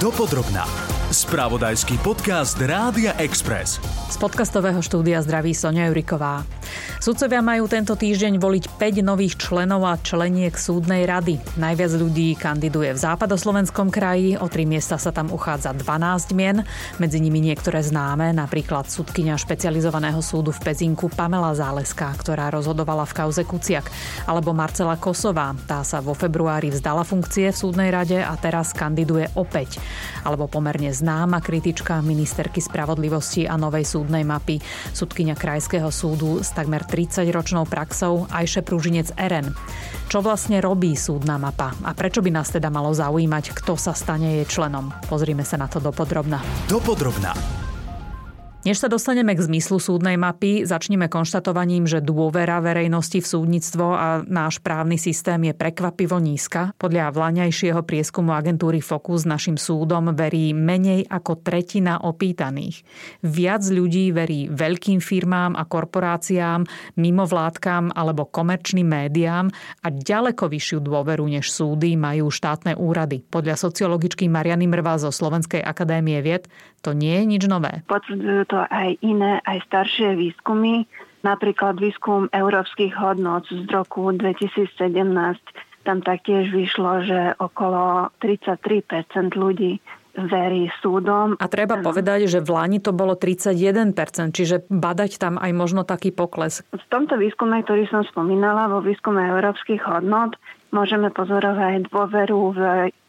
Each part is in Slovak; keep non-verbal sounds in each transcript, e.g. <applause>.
Dopodrobná. Spravodajský podcast Rádia Express. Z podcastového štúdia zdraví Sonia Juriková. Sudcovia majú tento týždeň voliť 5 nových členov a členiek súdnej rady. Najviac ľudí kandiduje v západoslovenskom kraji, o tri miesta sa tam uchádza 12 mien, medzi nimi niektoré známe, napríklad sudkynia špecializovaného súdu v Pezinku Pamela Záleská, ktorá rozhodovala v kauze Kuciak, alebo Marcela Kosová, tá sa vo februári vzdala funkcie v súdnej rade a teraz kandiduje opäť, alebo pomerne známa kritička ministerky spravodlivosti a novej súdnej mapy, sudkynia Krajského súdu s takmer 30-ročnou praxou Ajše Pružinec RN. Čo vlastne robí súdna mapa a prečo by nás teda malo zaujímať, kto sa stane jej členom? Pozrime sa na to dopodrobna. Dopodrobná. Než sa dostaneme k zmyslu súdnej mapy, začneme konštatovaním, že dôvera verejnosti v súdnictvo a náš právny systém je prekvapivo nízka. Podľa vlaňajšieho prieskumu agentúry Focus našim súdom verí menej ako tretina opýtaných. Viac ľudí verí veľkým firmám a korporáciám, mimovládkam alebo komerčným médiám a ďaleko vyššiu dôveru než súdy majú štátne úrady. Podľa sociologičky Mariany Mrva zo Slovenskej akadémie vied to nie je nič nové. Potvrdzujú to aj iné, aj staršie výskumy, napríklad výskum európskych hodnot z roku 2017. Tam taktiež vyšlo, že okolo 33% ľudí verí súdom. A treba povedať, že v Lani to bolo 31%, čiže badať tam aj možno taký pokles. V tomto výskume, ktorý som spomínala, vo výskume európskych hodnot, môžeme pozorovať dôveru v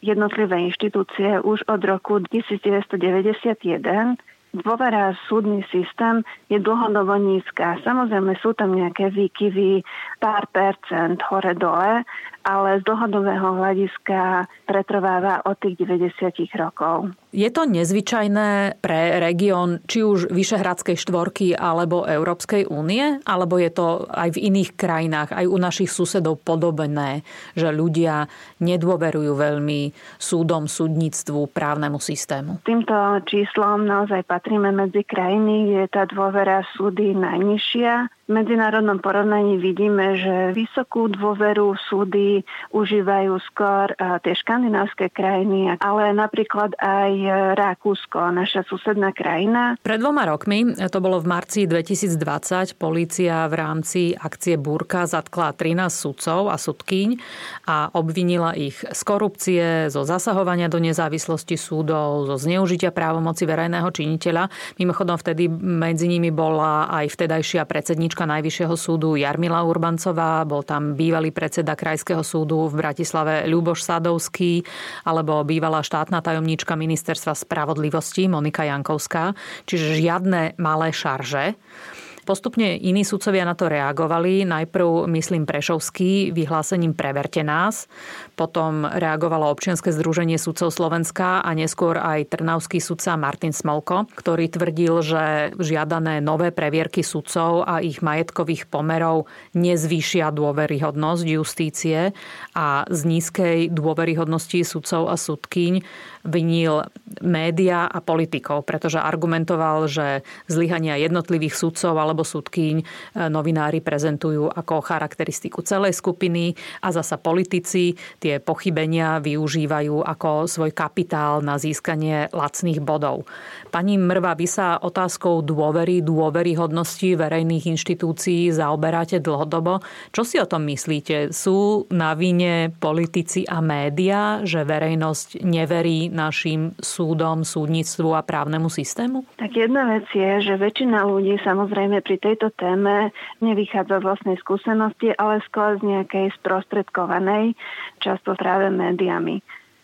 jednotlivé inštitúcie už od roku 1991 dôvera v súdny systém je dlhodobo nízka. Samozrejme sú tam nejaké výkyvy, pár percent hore-dole, ale z dlhodobého hľadiska pretrváva od tých 90 rokov. Je to nezvyčajné pre región či už Vyšehradskej štvorky alebo Európskej únie? Alebo je to aj v iných krajinách, aj u našich susedov podobné, že ľudia nedôverujú veľmi súdom, súdnictvu, právnemu systému? Týmto číslom naozaj patríme medzi krajiny, kde tá dôvera súdy najnižšia medzinárodnom porovnaní vidíme, že vysokú dôveru súdy užívajú skôr tie škandinávské krajiny, ale napríklad aj Rakúsko, naša susedná krajina. Pred dvoma rokmi, to bolo v marci 2020, polícia v rámci akcie Búrka zatkla 13 sudcov a sudkyň a obvinila ich z korupcie, zo zasahovania do nezávislosti súdov, zo zneužitia právomoci verejného činiteľa. Mimochodom vtedy medzi nimi bola aj vtedajšia predsednička sudkyňa Najvyššieho súdu Jarmila Urbancová, bol tam bývalý predseda Krajského súdu v Bratislave Ľuboš Sadovský, alebo bývalá štátna tajomníčka ministerstva spravodlivosti Monika Jankovská. Čiže žiadne malé šarže. Postupne iní sudcovia na to reagovali. Najprv, myslím, Prešovský vyhlásením Preverte nás. Potom reagovalo občianske združenie sudcov Slovenska a neskôr aj trnavský sudca Martin Smolko, ktorý tvrdil, že žiadané nové previerky sudcov a ich majetkových pomerov nezvýšia dôveryhodnosť justície a z nízkej dôveryhodnosti sudcov a sudkyň vinil média a politikov, pretože argumentoval, že zlyhania jednotlivých sudcov alebo sudkyň e, novinári prezentujú ako charakteristiku celej skupiny a zasa politici tie pochybenia využívajú ako svoj kapitál na získanie lacných bodov. Pani Mrva, vy sa otázkou dôvery, dôveryhodnosti verejných inštitúcií zaoberáte dlhodobo. Čo si o tom myslíte? Sú na vine politici a média, že verejnosť neverí našim súdom, súdnictvu a právnemu systému? Tak jedna vec je, že väčšina ľudí samozrejme pri tejto téme nevychádza z vlastnej skúsenosti, ale skôr z nejakej sprostredkovanej, často práve médiami.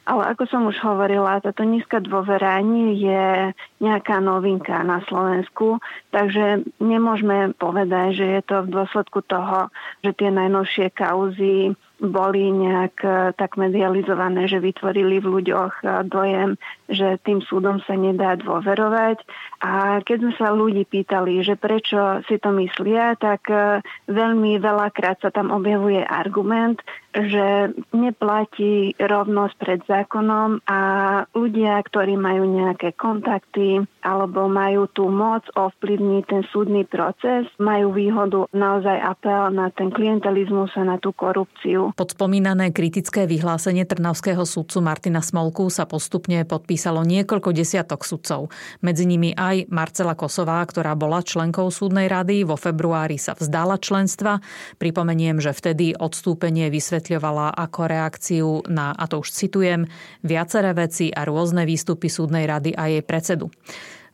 Ale ako som už hovorila, táto nízka dôvera nie je nejaká novinka na Slovensku, takže nemôžeme povedať, že je to v dôsledku toho, že tie najnovšie kauzy boli nejak e, tak medializované, že vytvorili v ľuďoch e, dojem, že tým súdom sa nedá dôverovať. A keď sme sa ľudí pýtali, že prečo si to myslia, tak e, veľmi veľakrát sa tam objavuje argument, že neplatí rovnosť pred zákonom a ľudia, ktorí majú nejaké kontakty, alebo majú tú moc ovplyvniť ten súdny proces, majú výhodu naozaj apel na ten klientelizmus a na tú korupciu. Spomínané kritické vyhlásenie trnavského sudcu Martina Smolku sa postupne podpísalo niekoľko desiatok sudcov. Medzi nimi aj Marcela Kosová, ktorá bola členkou súdnej rady. Vo februári sa vzdala členstva. Pripomeniem, že vtedy odstúpenie vysvetľovala ako reakciu na, a to už citujem, viaceré veci a rôzne výstupy súdnej rady a jej predsedu.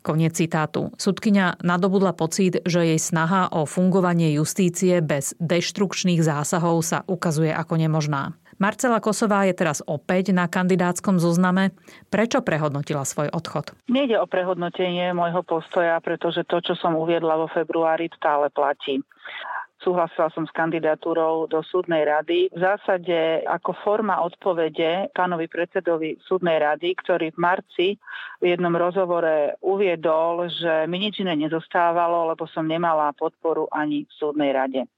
Koniec citátu. Sudkynia nadobudla pocit, že jej snaha o fungovanie justície bez deštrukčných zásahov sa ukazuje ako nemožná. Marcela Kosová je teraz opäť na kandidátskom zozname. Prečo prehodnotila svoj odchod? Nejde o prehodnotenie môjho postoja, pretože to, čo som uviedla vo februári, stále platí. Súhlasila som s kandidatúrou do súdnej rady. V zásade ako forma odpovede pánovi predsedovi súdnej rady, ktorý v marci v jednom rozhovore uviedol, že mi nič iné nezostávalo, lebo som nemala podporu ani v súdnej rade.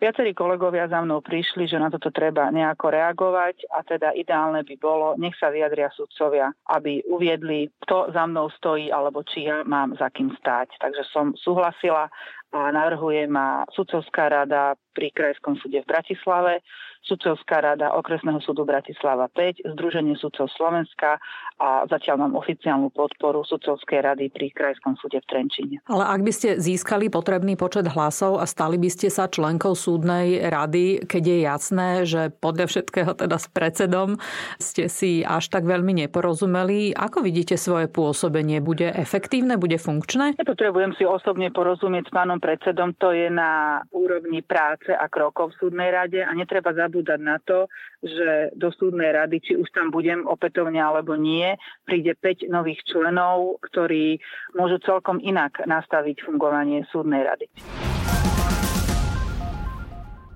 Viacerí kolegovia za mnou prišli, že na toto treba nejako reagovať a teda ideálne by bolo, nech sa vyjadria sudcovia, aby uviedli, kto za mnou stojí alebo či ja mám za kým stáť. Takže som súhlasila a navrhuje ma sudcovská rada pri Krajskom súde v Bratislave Sudcovská rada okresného súdu Bratislava 5, Združenie sudcov Slovenska a zatiaľ mám oficiálnu podporu Sudcovskej rady pri Krajskom súde v Trenčine. Ale ak by ste získali potrebný počet hlasov a stali by ste sa členkou súdnej rady, keď je jasné, že podľa všetkého teda s predsedom ste si až tak veľmi neporozumeli, ako vidíte svoje pôsobenie? Bude efektívne, bude funkčné? Nepotrebujem si osobne porozumieť s pánom predsedom, to je na úrovni práce a krokov v súdnej rade a netreba zabúdať na to, že do súdnej rady, či už tam budem opätovne alebo nie, príde 5 nových členov, ktorí môžu celkom inak nastaviť fungovanie súdnej rady.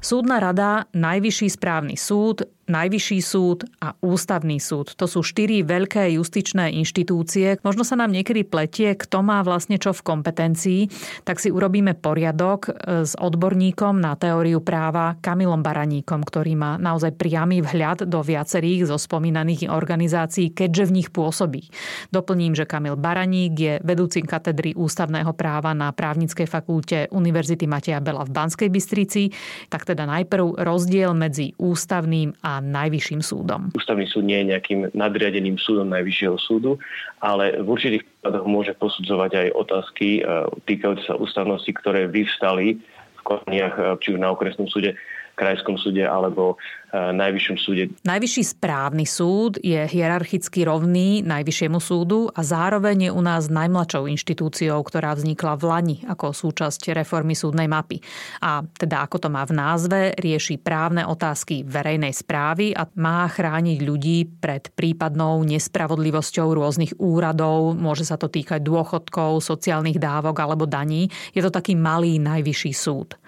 Súdna rada, Najvyšší správny súd, Najvyšší súd a Ústavný súd. To sú štyri veľké justičné inštitúcie. Možno sa nám niekedy pletie, kto má vlastne čo v kompetencii, tak si urobíme poriadok e, s odborníkom na teóriu práva Kamilom Baraníkom, ktorý má naozaj priamy vhľad do viacerých zo spomínaných organizácií, keďže v nich pôsobí. Doplním, že Kamil Baraník je vedúcim katedry ústavného práva na právnickej fakulte Univerzity Mateja Bela v Banskej Bystrici. Tak teda najprv rozdiel medzi ústavným a Najvyšším súdom. Ústavný súd nie je nejakým nadriadeným súdom Najvyššieho súdu, ale v určitých prípadoch môže posudzovať aj otázky e, týkajúce sa ústavnosti, ktoré vyvstali v konaniach e, či už na okresnom súde krajskom súde alebo najvyššom súde. Najvyšší správny súd je hierarchicky rovný najvyššiemu súdu a zároveň je u nás najmladšou inštitúciou, ktorá vznikla v Lani ako súčasť reformy súdnej mapy. A teda ako to má v názve, rieši právne otázky verejnej správy a má chrániť ľudí pred prípadnou nespravodlivosťou rôznych úradov, môže sa to týkať dôchodkov, sociálnych dávok alebo daní. Je to taký malý najvyšší súd.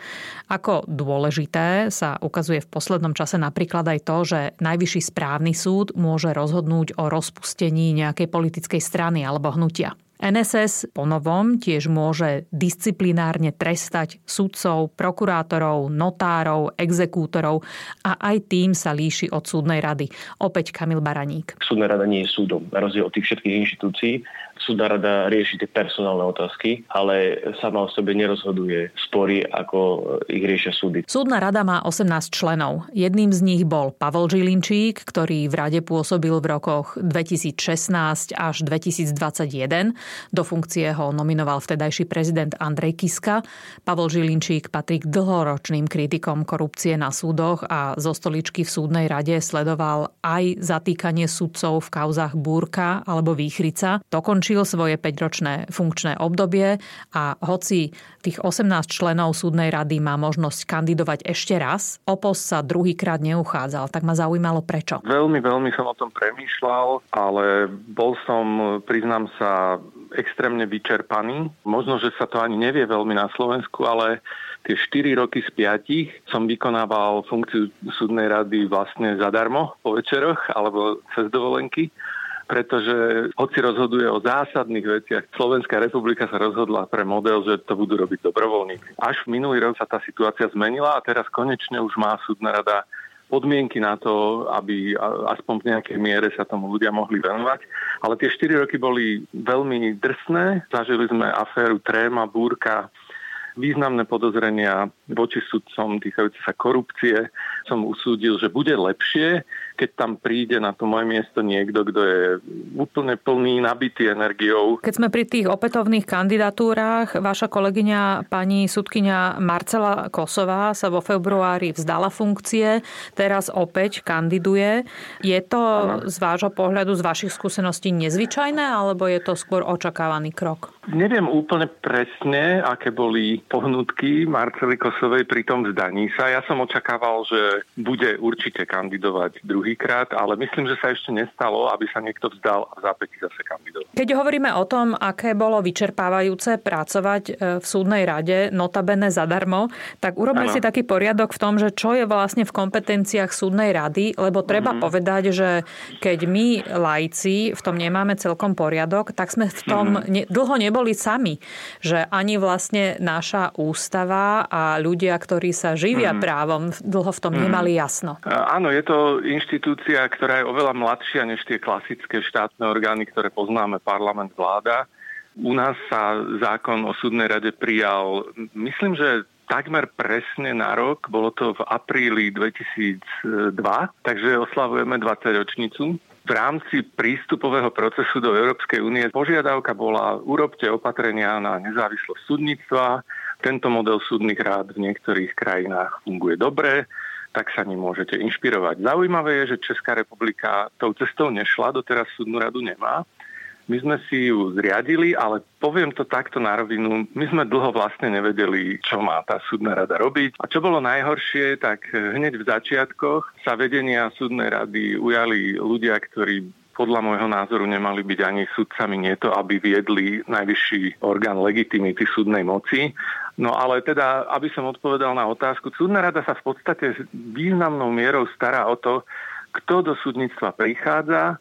Ako dôležité sa ukazuje v poslednom čase napríklad aj to, že Najvyšší správny súd môže rozhodnúť o rozpustení nejakej politickej strany alebo hnutia. NSS po novom tiež môže disciplinárne trestať sudcov, prokurátorov, notárov, exekútorov a aj tým sa líši od súdnej rady. Opäť Kamil Baraník. Súdna rada nie je súdom, na rozdiel od tých všetkých inštitúcií. Súdna rada rieši tie personálne otázky, ale sama o sebe nerozhoduje spory, ako ich riešia súdy. Súdna rada má 18 členov. Jedným z nich bol Pavol Žilinčík, ktorý v rade pôsobil v rokoch 2016 až 2021. Do funkcie ho nominoval vtedajší prezident Andrej Kiska. Pavol Žilinčík patrí k dlhoročným kritikom korupcie na súdoch a zo stoličky v súdnej rade sledoval aj zatýkanie sudcov v kauzach Búrka alebo Výchrica. Dokončil svoje 5-ročné funkčné obdobie a hoci tých 18 členov súdnej rady má možnosť kandidovať ešte raz, o post sa druhýkrát neuchádzal. Tak ma zaujímalo prečo. Veľmi, veľmi som o tom premýšľal, ale bol som, priznám sa, extrémne vyčerpaný. Možno, že sa to ani nevie veľmi na Slovensku, ale tie 4 roky z 5 som vykonával funkciu súdnej rady vlastne zadarmo po večeroch alebo cez dovolenky pretože hoci rozhoduje o zásadných veciach, Slovenská republika sa rozhodla pre model, že to budú robiť dobrovoľníci. Až minulý rok sa tá situácia zmenila a teraz konečne už má súdna rada podmienky na to, aby aspoň v nejakej miere sa tomu ľudia mohli venovať. Ale tie 4 roky boli veľmi drsné. Zažili sme aféru Tréma, Búrka, významné podozrenia voči sudcom týkajúce sa korupcie. Som usúdil, že bude lepšie, keď tam príde na to moje miesto niekto, kto je úplne plný, nabitý energiou. Keď sme pri tých opätovných kandidatúrach, vaša kolegyňa pani sudkynia Marcela Kosová sa vo februári vzdala funkcie, teraz opäť kandiduje. Je to ano. z vášho pohľadu, z vašich skúseností nezvyčajné, alebo je to skôr očakávaný krok? Neviem úplne presne, aké boli pohnutky Marcely Kosovej pri tom vzdaní sa. Ja som očakával, že bude určite kandidovať druhý druhýkrát, ale myslím, že sa ešte nestalo, aby sa niekto vzdal a v zápätí zase kandidoval. Keď hovoríme o tom, aké bolo vyčerpávajúce pracovať e, v súdnej rade, notabene zadarmo, tak urobme ano. si taký poriadok v tom, že čo je vlastne v kompetenciách súdnej rady, lebo treba mm-hmm. povedať, že keď my lajci v tom nemáme celkom poriadok, tak sme v tom mm-hmm. ne, dlho neboli sami. Že ani vlastne naša ústava a ľudia, ktorí sa živia mm-hmm. právom, dlho v tom mm-hmm. nemali jasno. Áno, je to inštitúcia, ktorá je oveľa mladšia než tie klasické štátne orgány, ktoré poznáme, parlament, vláda. U nás sa zákon o súdnej rade prijal, myslím, že takmer presne na rok, bolo to v apríli 2002, takže oslavujeme 20 ročnicu. V rámci prístupového procesu do Európskej únie požiadavka bola urobte opatrenia na nezávislosť súdnictva. Tento model súdnych rád v niektorých krajinách funguje dobre tak sa ním môžete inšpirovať. Zaujímavé je, že Česká republika tou cestou nešla, doteraz súdnu radu nemá. My sme si ju zriadili, ale poviem to takto na rovinu, my sme dlho vlastne nevedeli, čo má tá súdna rada robiť. A čo bolo najhoršie, tak hneď v začiatkoch sa vedenia súdnej rady ujali ľudia, ktorí podľa môjho názoru nemali byť ani sudcami, nie to, aby viedli najvyšší orgán legitimity súdnej moci. No ale teda, aby som odpovedal na otázku, súdna rada sa v podstate významnou mierou stará o to, kto do súdnictva prichádza,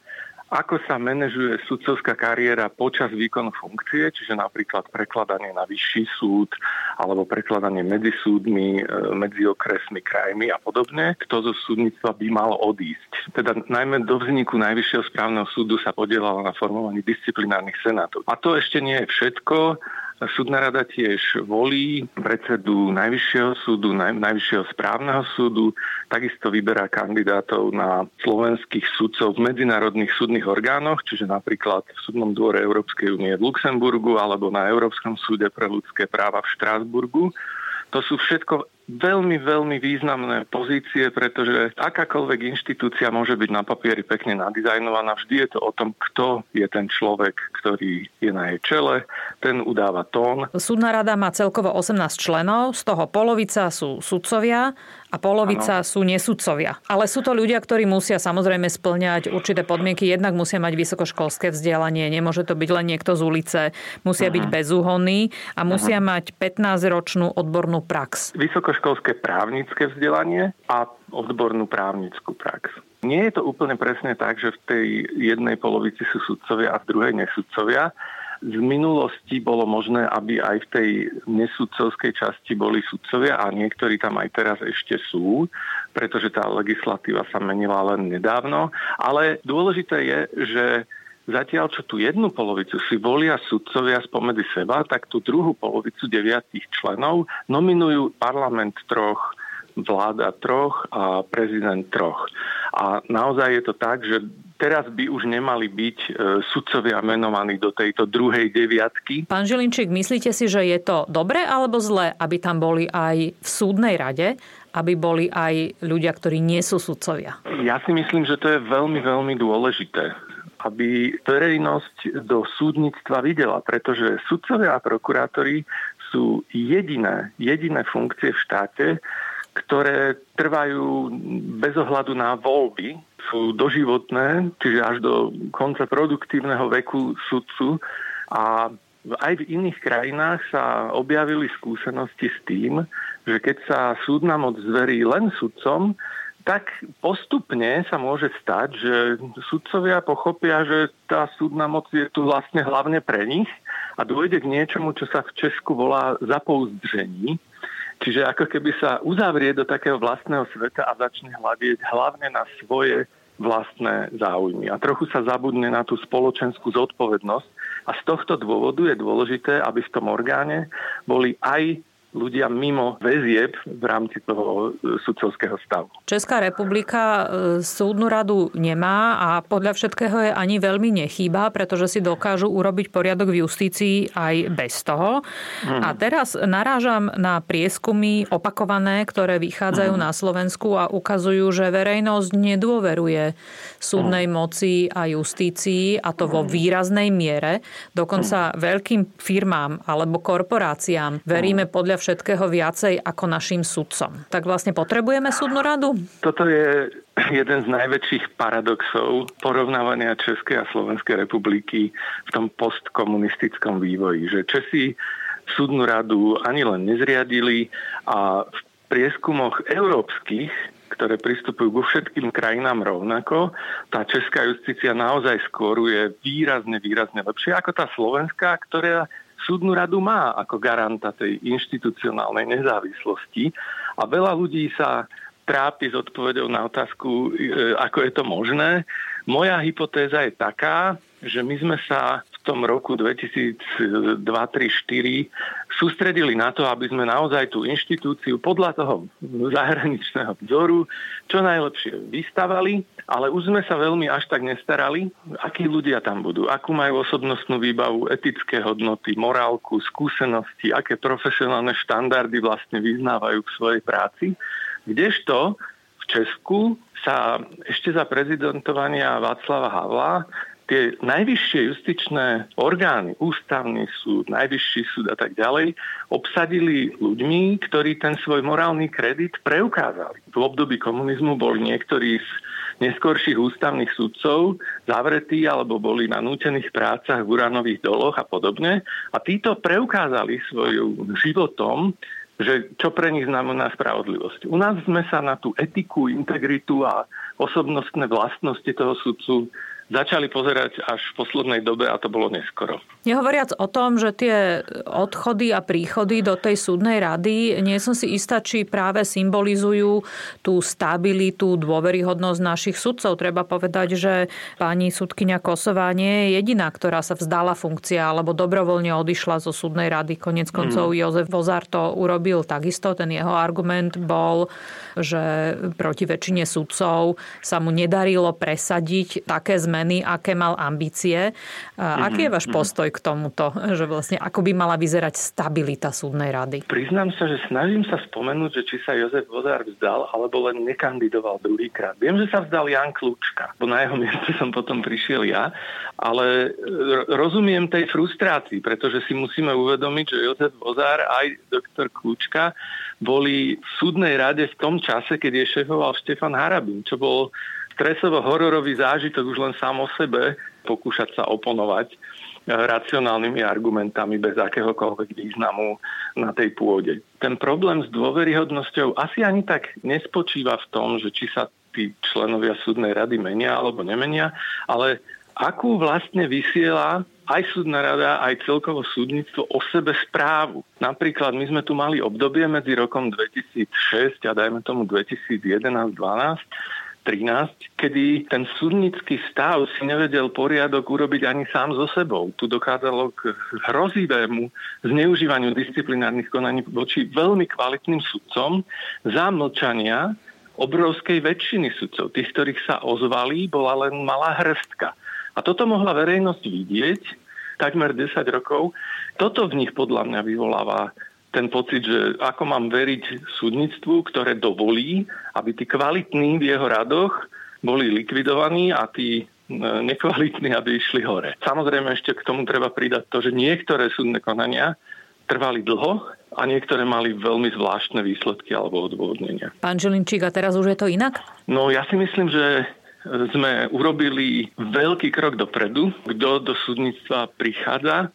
ako sa manažuje sudcovská kariéra počas výkonu funkcie, čiže napríklad prekladanie na vyšší súd alebo prekladanie medzi súdmi, e, medzi okresmi, krajmi a podobne, kto zo súdnictva by mal odísť. Teda najmä do vzniku Najvyššieho správneho súdu sa podielala na formovaní disciplinárnych senátov. A to ešte nie je všetko. Súdna rada tiež volí predsedu Najvyššieho súdu, naj, Najvyššieho správneho súdu, takisto vyberá kandidátov na slovenských súdcov v medzinárodných súdnych orgánoch, čiže napríklad v Súdnom dvore Európskej únie v Luxemburgu alebo na Európskom súde pre ľudské práva v Štrásburgu. To sú všetko veľmi, veľmi významné pozície, pretože akákoľvek inštitúcia môže byť na papieri pekne nadizajnovaná. Vždy je to o tom, kto je ten človek, ktorý je na jej čele. Ten udáva tón. Súdna rada má celkovo 18 členov, z toho polovica sú sudcovia a polovica ano. sú nesudcovia. Ale sú to ľudia, ktorí musia samozrejme splňať určité podmienky. Jednak musia mať vysokoškolské vzdelanie, nemôže to byť len niekto z ulice, musia uh-huh. byť bezúhonní a musia uh-huh. mať 15-ročnú odbornú prax. Vysokoškolské právnické vzdelanie a odbornú právnickú prax. Nie je to úplne presne tak, že v tej jednej polovici sú sudcovia a v druhej nesudcovia z minulosti bolo možné, aby aj v tej nesudcovskej časti boli sudcovia a niektorí tam aj teraz ešte sú, pretože tá legislatíva sa menila len nedávno. Ale dôležité je, že Zatiaľ, čo tú jednu polovicu si volia sudcovia spomedzi seba, tak tú druhú polovicu deviatých členov nominujú parlament troch, vláda troch a prezident troch. A naozaj je to tak, že teraz by už nemali byť e, sudcovia menovaní do tejto druhej deviatky. Pán Žilinčík, myslíte si, že je to dobré alebo zlé, aby tam boli aj v súdnej rade, aby boli aj ľudia, ktorí nie sú sudcovia? Ja si myslím, že to je veľmi, veľmi dôležité aby verejnosť do súdnictva videla, pretože sudcovia a prokurátori sú jediné, jediné funkcie v štáte, ktoré trvajú bez ohľadu na voľby sú doživotné, čiže až do konca produktívneho veku sudcu. A aj v iných krajinách sa objavili skúsenosti s tým, že keď sa súdna moc zverí len sudcom, tak postupne sa môže stať, že sudcovia pochopia, že tá súdna moc je tu vlastne hlavne pre nich a dôjde k niečomu, čo sa v Česku volá zapouzdržení, Čiže ako keby sa uzavrie do takého vlastného sveta a začne hľadieť hlavne na svoje vlastné záujmy. A trochu sa zabudne na tú spoločenskú zodpovednosť. A z tohto dôvodu je dôležité, aby v tom orgáne boli aj ľudia mimo väzieb v rámci toho e, sudcovského stavu. Česká republika e, súdnu radu nemá a podľa všetkého je ani veľmi nechýba, pretože si dokážu urobiť poriadok v justícii aj bez toho. Hmm. A teraz narážam na prieskumy opakované, ktoré vychádzajú hmm. na Slovensku a ukazujú, že verejnosť nedôveruje súdnej hmm. moci a justícii a to vo mhm. výraznej miere. Dokonca hmm. veľkým firmám alebo korporáciám veríme podľa všetkého viacej ako našim sudcom. Tak vlastne potrebujeme súdnu radu? Toto je jeden z najväčších paradoxov porovnávania Českej a Slovenskej republiky v tom postkomunistickom vývoji, že Česi súdnu radu ani len nezriadili a v prieskumoch európskych ktoré pristupujú ku všetkým krajinám rovnako, tá česká justícia naozaj skôruje výrazne, výrazne lepšie ako tá slovenská, ktorá súdnu radu má ako garanta tej inštitucionálnej nezávislosti a veľa ľudí sa trápi s odpovedou na otázku, e, ako je to možné. Moja hypotéza je taká, že my sme sa v tom roku 2002-2003-2004 sústredili na to, aby sme naozaj tú inštitúciu podľa toho zahraničného vzoru čo najlepšie vystavali, ale už sme sa veľmi až tak nestarali, akí ľudia tam budú, akú majú osobnostnú výbavu, etické hodnoty, morálku, skúsenosti, aké profesionálne štandardy vlastne vyznávajú k svojej práci. Kdežto v Česku sa ešte za prezidentovania Václava Havla tie najvyššie justičné orgány, ústavný súd, najvyšší súd a tak ďalej, obsadili ľuďmi, ktorí ten svoj morálny kredit preukázali. V období komunizmu boli niektorí z neskorších ústavných sudcov zavretí alebo boli na nútených prácach v uranových doloch a podobne. A títo preukázali svojim životom, že čo pre nich znamená spravodlivosť. U nás sme sa na tú etiku, integritu a osobnostné vlastnosti toho sudcu začali pozerať až v poslednej dobe a to bolo neskoro. Nehovoriac o tom, že tie odchody a príchody do tej súdnej rady, nie som si istá, či práve symbolizujú tú stabilitu, dôveryhodnosť našich sudcov. Treba povedať, že pani sudkynia Kosová nie je jediná, ktorá sa vzdala funkcia alebo dobrovoľne odišla zo súdnej rady. Konec koncov mm. Jozef Vozar to urobil takisto. Ten jeho argument bol, že proti väčšine sudcov sa mu nedarilo presadiť také zmeny, aké mal ambície. Aký je váš mhm. postoj k tomuto, že vlastne ako by mala vyzerať stabilita súdnej rady? Priznám sa, že snažím sa spomenúť, že či sa Jozef Vozár vzdal, alebo len nekandidoval druhýkrát. Viem, že sa vzdal Jan Kľúčka, bo na jeho mieste som potom prišiel ja, ale rozumiem tej frustrácii, pretože si musíme uvedomiť, že Jozef Vozár aj doktor Kľúčka boli v súdnej rade v tom čase, keď je šefoval Štefan Harabin, čo bol stresovo-hororový zážitok už len sám o sebe, pokúšať sa oponovať racionálnymi argumentami bez akéhokoľvek významu na tej pôde. Ten problém s dôveryhodnosťou asi ani tak nespočíva v tom, že či sa tí členovia súdnej rady menia alebo nemenia, ale akú vlastne vysiela aj súdna rada, aj celkovo súdnictvo o sebe správu. Napríklad my sme tu mali obdobie medzi rokom 2006 a dajme tomu 2011-2012, 13, kedy ten súdnický stav si nevedel poriadok urobiť ani sám so sebou. Tu dokázalo k hrozivému zneužívaniu disciplinárnych konaní voči veľmi kvalitným sudcom za mlčania obrovskej väčšiny sudcov. Tých, ktorých sa ozvali, bola len malá hrstka. A toto mohla verejnosť vidieť takmer 10 rokov. Toto v nich podľa mňa vyvoláva ten pocit, že ako mám veriť súdnictvu, ktoré dovolí, aby tí kvalitní v jeho radoch boli likvidovaní a tí e, nekvalitní, aby išli hore. Samozrejme ešte k tomu treba pridať to, že niektoré súdne konania trvali dlho a niektoré mali veľmi zvláštne výsledky alebo odôvodnenia. Pán Žilinčík, a teraz už je to inak? No ja si myslím, že sme urobili veľký krok dopredu. Kto do súdnictva prichádza,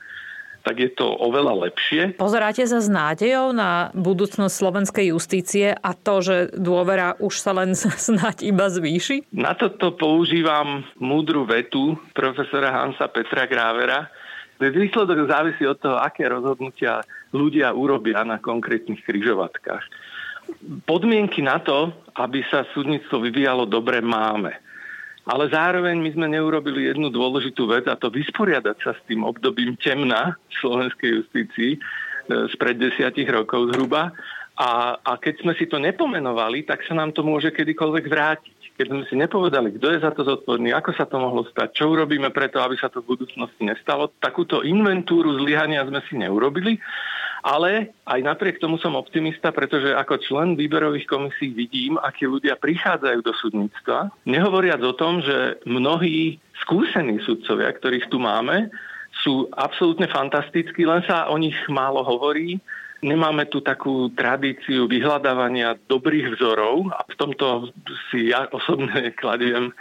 tak je to oveľa lepšie. Pozeráte sa s nádejou na budúcnosť slovenskej justície a to, že dôvera už sa len <laughs> snáď iba zvýši? Na toto používam múdru vetu profesora Hansa Petra Grávera, Výsledok závisí od toho, aké rozhodnutia ľudia urobia na konkrétnych kryžovatkách. Podmienky na to, aby sa súdnictvo vyvíjalo dobre, máme. Ale zároveň my sme neurobili jednu dôležitú vec a to vysporiadať sa s tým obdobím temna v slovenskej justícii e, spred desiatich rokov zhruba. A, a keď sme si to nepomenovali, tak sa nám to môže kedykoľvek vrátiť keď sme si nepovedali, kto je za to zodpovedný, ako sa to mohlo stať, čo urobíme preto, aby sa to v budúcnosti nestalo, takúto inventúru zlyhania sme si neurobili. Ale aj napriek tomu som optimista, pretože ako člen výberových komisí vidím, akí ľudia prichádzajú do súdnictva. Nehovoriac o tom, že mnohí skúsení sudcovia, ktorých tu máme, sú absolútne fantastickí, len sa o nich málo hovorí Nemáme tu takú tradíciu vyhľadávania dobrých vzorov a v tomto si ja osobne <laughs> kladiem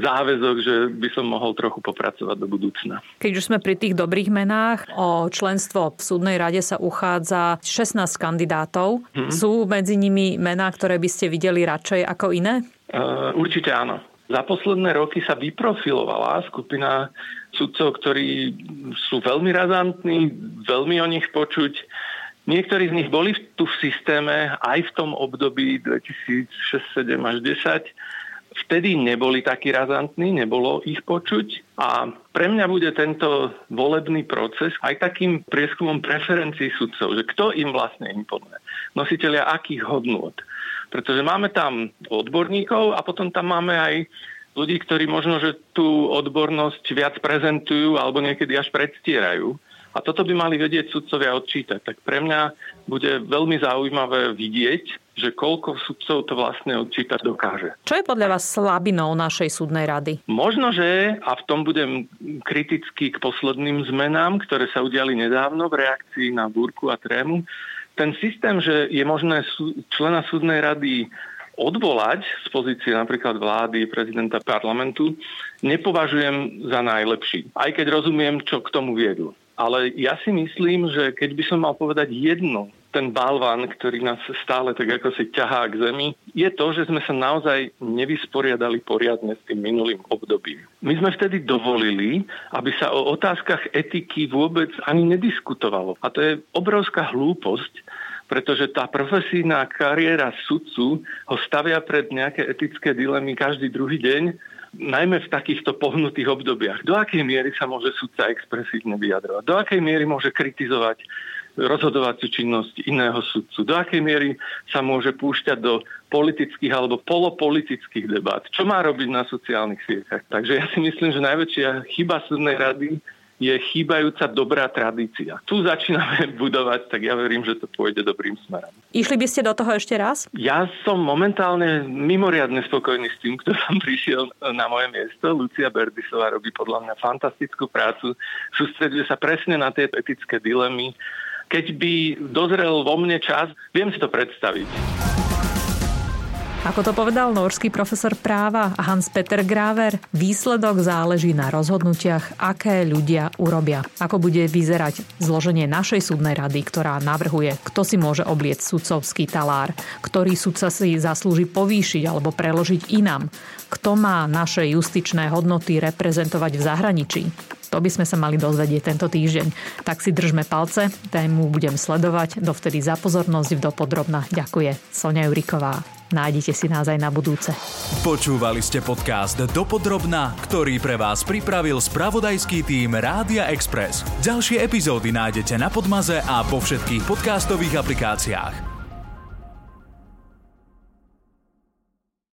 záväzok, že by som mohol trochu popracovať do budúcna. Keď už sme pri tých dobrých menách, o členstvo v súdnej rade sa uchádza 16 kandidátov. Hmm. Sú medzi nimi mená, ktoré by ste videli radšej ako iné? Uh, určite áno. Za posledné roky sa vyprofilovala skupina sudcov, ktorí sú veľmi razantní, veľmi o nich počuť Niektorí z nich boli tu v systéme aj v tom období 2006, 7 až 10. Vtedy neboli takí razantní, nebolo ich počuť a pre mňa bude tento volebný proces aj takým prieskumom preferencií sudcov, že kto im vlastne imponuje. Nositeľia akých hodnôt. Pretože máme tam odborníkov a potom tam máme aj ľudí, ktorí možno, že tú odbornosť viac prezentujú alebo niekedy až predstierajú. A toto by mali vedieť sudcovia odčítať. Tak pre mňa bude veľmi zaujímavé vidieť, že koľko sudcov to vlastne odčítať dokáže. Čo je podľa vás slabinou našej súdnej rady? Možno, že, a v tom budem kritický k posledným zmenám, ktoré sa udiali nedávno v reakcii na búrku a trému, ten systém, že je možné člena súdnej rady odvolať z pozície napríklad vlády, prezidenta parlamentu, nepovažujem za najlepší. Aj keď rozumiem, čo k tomu viedlo. Ale ja si myslím, že keď by som mal povedať jedno, ten balván, ktorý nás stále tak ako si ťahá k zemi, je to, že sme sa naozaj nevysporiadali poriadne s tým minulým obdobím. My sme vtedy dovolili, aby sa o otázkach etiky vôbec ani nediskutovalo. A to je obrovská hlúposť, pretože tá profesijná kariéra sudcu ho stavia pred nejaké etické dilemy každý druhý deň najmä v takýchto pohnutých obdobiach. Do akej miery sa môže sudca expresívne vyjadrovať? Do akej miery môže kritizovať rozhodovaciu činnosť iného sudcu? Do akej miery sa môže púšťať do politických alebo polopolitických debát? Čo má robiť na sociálnych sieťach? Takže ja si myslím, že najväčšia chyba súdnej rady je chýbajúca dobrá tradícia. Tu začíname <laughs> budovať, tak ja verím, že to pôjde dobrým smerom. Išli by ste do toho ešte raz? Ja som momentálne mimoriadne spokojný s tým, kto tam <laughs> prišiel na moje miesto. Lucia Berdisová robí podľa mňa fantastickú prácu. Sústreduje sa presne na tieto etické dilemy. Keď by dozrel vo mne čas, viem si to predstaviť. Ako to povedal norský profesor práva Hans-Peter Graver, výsledok záleží na rozhodnutiach, aké ľudia urobia. Ako bude vyzerať zloženie našej súdnej rady, ktorá navrhuje, kto si môže obliec sudcovský talár, ktorý sudca si zaslúži povýšiť alebo preložiť inám, kto má naše justičné hodnoty reprezentovať v zahraničí. To by sme sa mali dozvedieť tento týždeň. Tak si držme palce, tému budem sledovať. Dovtedy za pozornosť v dopodrobna ďakuje Sonia Juriková. Nájdete si nás aj na budúce. Počúvali ste podcast Dopodrobná, ktorý pre vás pripravil spravodajský tým Rádia Express. Ďalšie epizódy nájdete na Podmaze a po všetkých podcastových aplikáciách.